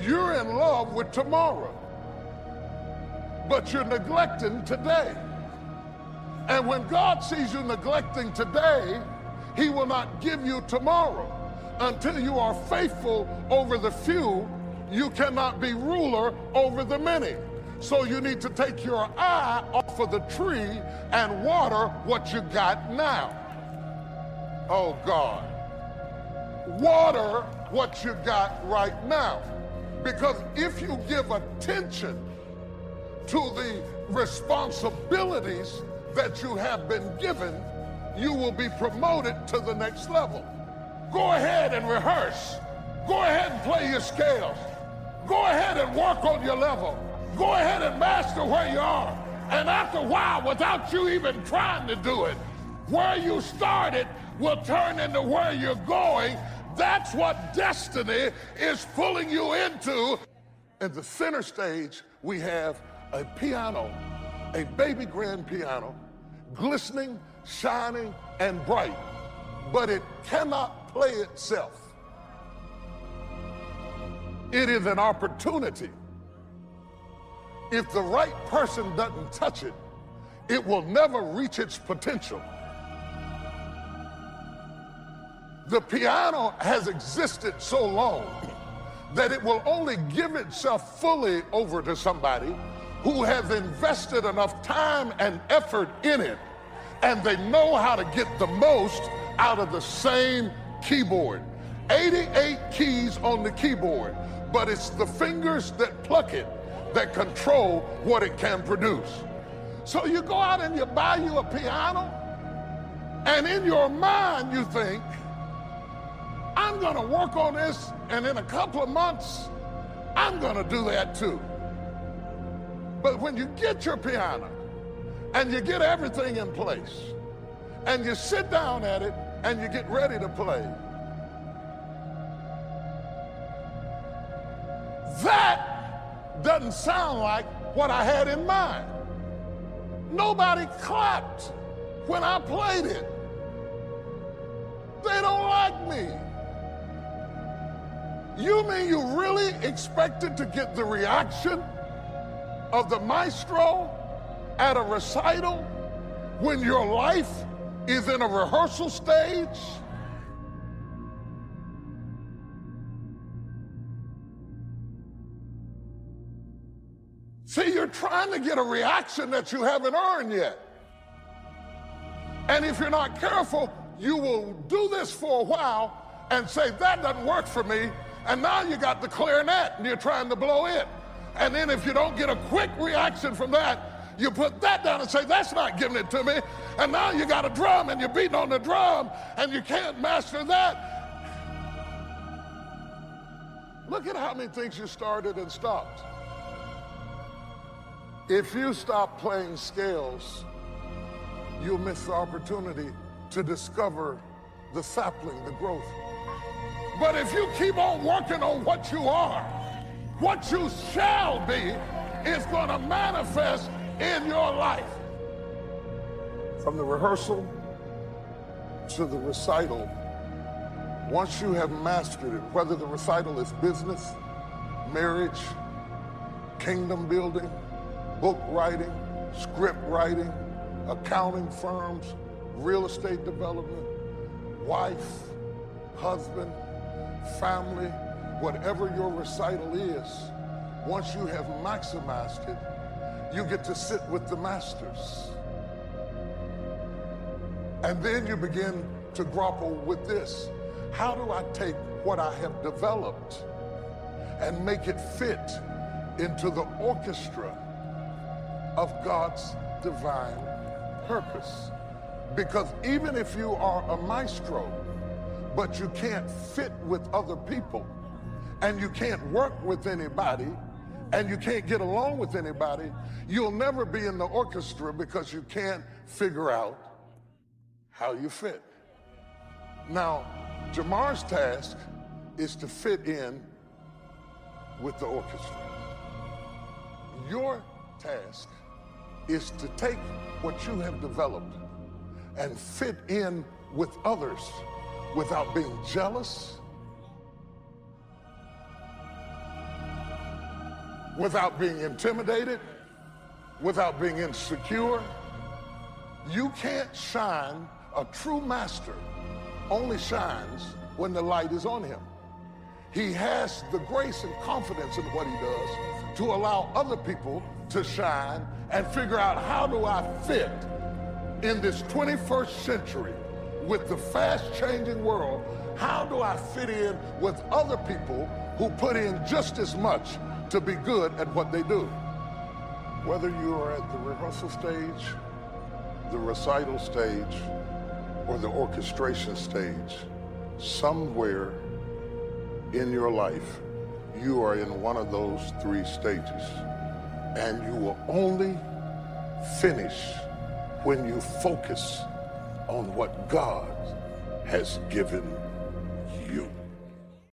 You're in love with tomorrow, but you're neglecting today. And when God sees you neglecting today, He will not give you tomorrow. Until you are faithful over the few, you cannot be ruler over the many. So you need to take your eye off of the tree and water what you got now. Oh God. Water what you got right now. Because if you give attention to the responsibilities that you have been given, you will be promoted to the next level. Go ahead and rehearse. Go ahead and play your scales. Go ahead and work on your level. Go ahead and master where you are. And after a while, without you even trying to do it, where you started will turn into where you're going. That's what destiny is pulling you into. In the center stage, we have a piano, a baby grand piano, glistening, shining, and bright, but it cannot play itself. It is an opportunity. If the right person doesn't touch it, it will never reach its potential. The piano has existed so long that it will only give itself fully over to somebody who has invested enough time and effort in it and they know how to get the most out of the same keyboard. 88 keys on the keyboard, but it's the fingers that pluck it that control what it can produce. So you go out and you buy you a piano, and in your mind you think, I'm going to work on this, and in a couple of months, I'm going to do that too. But when you get your piano and you get everything in place, and you sit down at it and you get ready to play, that doesn't sound like what I had in mind. Nobody clapped when I played it. They don't like me. You mean you really expected to get the reaction of the maestro at a recital when your life is in a rehearsal stage? See, you're trying to get a reaction that you haven't earned yet. And if you're not careful, you will do this for a while and say, that doesn't work for me. And now you got the clarinet and you're trying to blow it. And then if you don't get a quick reaction from that, you put that down and say, that's not giving it to me. And now you got a drum and you're beating on the drum and you can't master that. Look at how many things you started and stopped. If you stop playing scales, you'll miss the opportunity to discover the sapling, the growth. But if you keep on working on what you are, what you shall be is going to manifest in your life. From the rehearsal to the recital, once you have mastered it, whether the recital is business, marriage, kingdom building, book writing, script writing, accounting firms, real estate development, wife, husband, family, whatever your recital is, once you have maximized it, you get to sit with the masters. And then you begin to grapple with this. How do I take what I have developed and make it fit into the orchestra of God's divine purpose? Because even if you are a maestro, but you can't fit with other people, and you can't work with anybody, and you can't get along with anybody, you'll never be in the orchestra because you can't figure out how you fit. Now, Jamar's task is to fit in with the orchestra. Your task is to take what you have developed and fit in with others without being jealous, without being intimidated, without being insecure. You can't shine. A true master only shines when the light is on him. He has the grace and confidence in what he does to allow other people to shine and figure out how do I fit in this 21st century with the fast changing world? How do I fit in with other people who put in just as much to be good at what they do? Whether you are at the rehearsal stage, the recital stage, or the orchestration stage, somewhere in your life, you are in one of those three stages. And you will only finish when you focus on what God has given